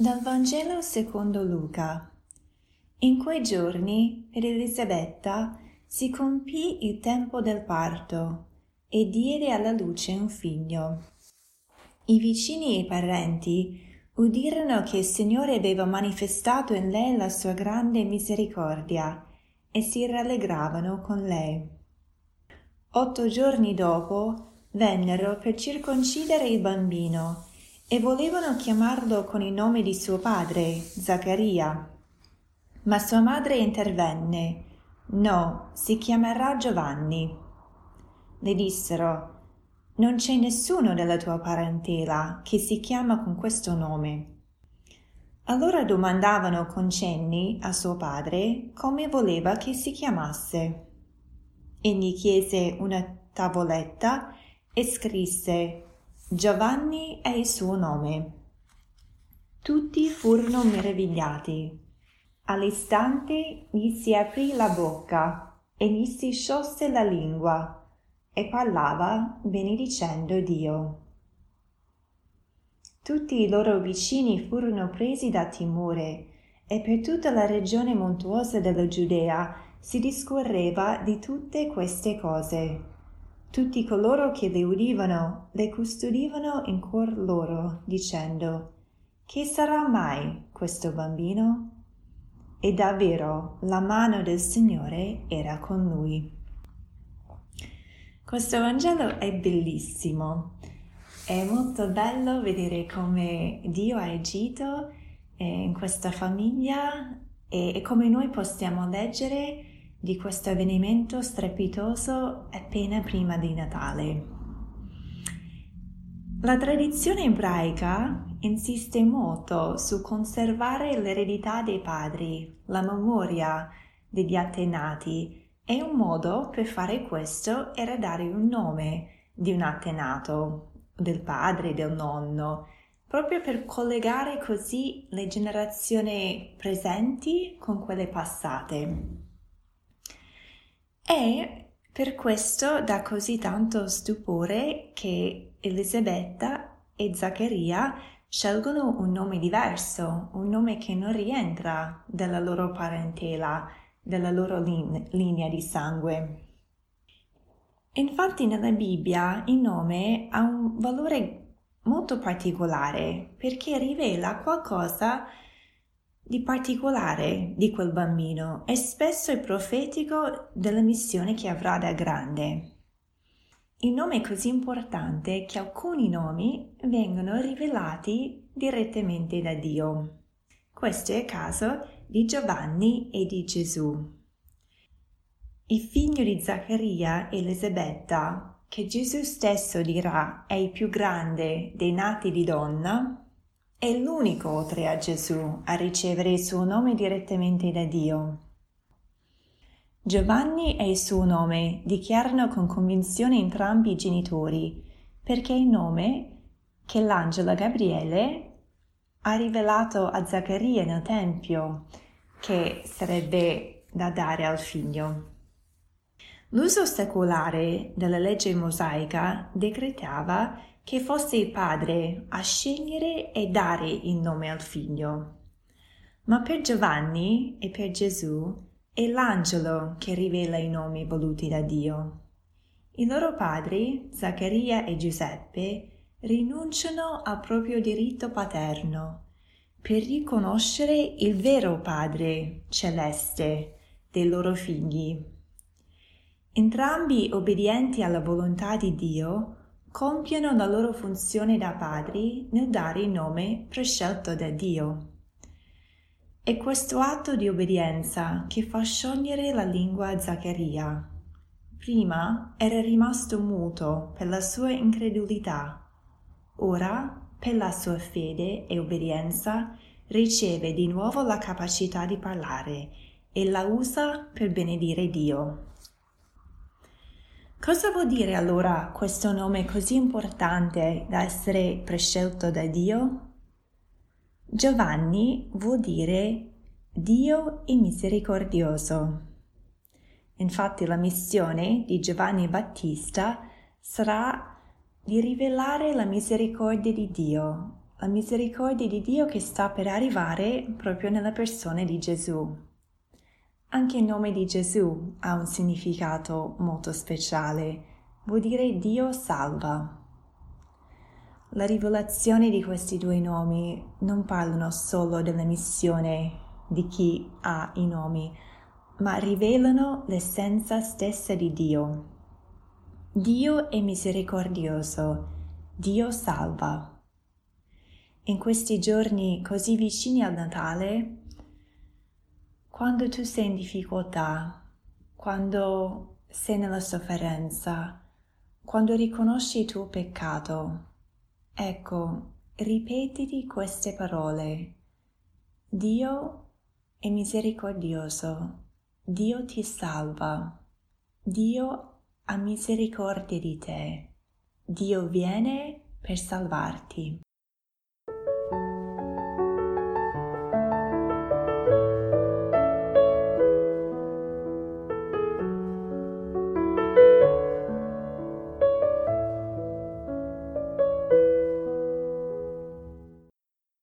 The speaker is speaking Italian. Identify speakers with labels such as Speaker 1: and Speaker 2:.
Speaker 1: Dal Vangelo secondo Luca. In quei giorni per Elisabetta si compì il tempo del parto e diede alla luce un figlio. I vicini e i parenti udirono che il Signore aveva manifestato in lei la sua grande misericordia e si rallegravano con lei. Otto giorni dopo vennero per circoncidere il bambino e volevano chiamarlo con il nome di suo padre, Zaccaria. Ma sua madre intervenne. No, si chiamerà Giovanni. Le dissero, non c'è nessuno della tua parentela che si chiama con questo nome. Allora domandavano con cenni a suo padre come voleva che si chiamasse. Egli chiese una tavoletta e scrisse Giovanni è il suo nome. Tutti furono meravigliati. All'istante gli si aprì la bocca e gli si sciolse la lingua e parlava benedicendo Dio. Tutti i loro vicini furono presi da timore e per tutta la regione montuosa della Giudea si discorreva di tutte queste cose. Tutti coloro che le udivano le custodivano in cuor loro, dicendo Che sarà mai questo bambino? E davvero la mano del Signore era con lui. Questo Vangelo è bellissimo. È molto bello vedere come Dio ha agito eh, in questa famiglia e, e come noi possiamo leggere di questo avvenimento strepitoso appena prima di Natale. La tradizione ebraica insiste molto su conservare l'eredità dei padri, la memoria degli antenati e un modo per fare questo era dare un nome di un antenato, del padre, del nonno, proprio per collegare così le generazioni presenti con quelle passate. E per questo dà così tanto stupore che Elisabetta e Zaccaria scelgono un nome diverso, un nome che non rientra della loro parentela, della loro lin- linea di sangue. Infatti nella Bibbia il nome ha un valore molto particolare perché rivela qualcosa di particolare di quel bambino e spesso è profetico della missione che avrà da grande. Il nome è così importante che alcuni nomi vengono rivelati direttamente da Dio. Questo è il caso di Giovanni e di Gesù. Il figlio di Zaccaria e Elisabetta, che Gesù stesso dirà è il più grande dei nati di donna, è l'unico oltre a Gesù a ricevere il suo nome direttamente da Dio. Giovanni e il suo nome dichiarano con convinzione entrambi i genitori, perché è il nome che l'angelo Gabriele ha rivelato a Zaccaria nel Tempio, che sarebbe da dare al figlio. L'uso secolare della legge mosaica decretava che fosse il padre a scegliere e dare il nome al figlio. Ma per Giovanni e per Gesù è l'angelo che rivela i nomi voluti da Dio. I loro padri, Zaccaria e Giuseppe, rinunciano al proprio diritto paterno per riconoscere il vero Padre celeste dei loro figli. Entrambi obbedienti alla volontà di Dio, compiono la loro funzione da padri nel dare il nome prescelto da Dio. È questo atto di obbedienza che fa sciogliere la lingua a Zaccaria. Prima era rimasto muto per la sua incredulità, ora, per la sua fede e obbedienza, riceve di nuovo la capacità di parlare e la usa per benedire Dio. Cosa vuol dire allora questo nome così importante da essere prescelto da Dio? Giovanni vuol dire Dio è misericordioso. Infatti la missione di Giovanni Battista sarà di rivelare la misericordia di Dio la misericordia di Dio che sta per arrivare proprio nella persona di Gesù. Anche il nome di Gesù ha un significato molto speciale, vuol dire Dio salva. La rivelazione di questi due nomi non parlano solo della missione di chi ha i nomi, ma rivelano l'essenza stessa di Dio. Dio è misericordioso, Dio salva. In questi giorni così vicini al Natale, quando tu sei in difficoltà, quando sei nella sofferenza, quando riconosci il tuo peccato, ecco, ripetiti queste parole. Dio è misericordioso, Dio ti salva, Dio ha misericordia di te, Dio viene per salvarti.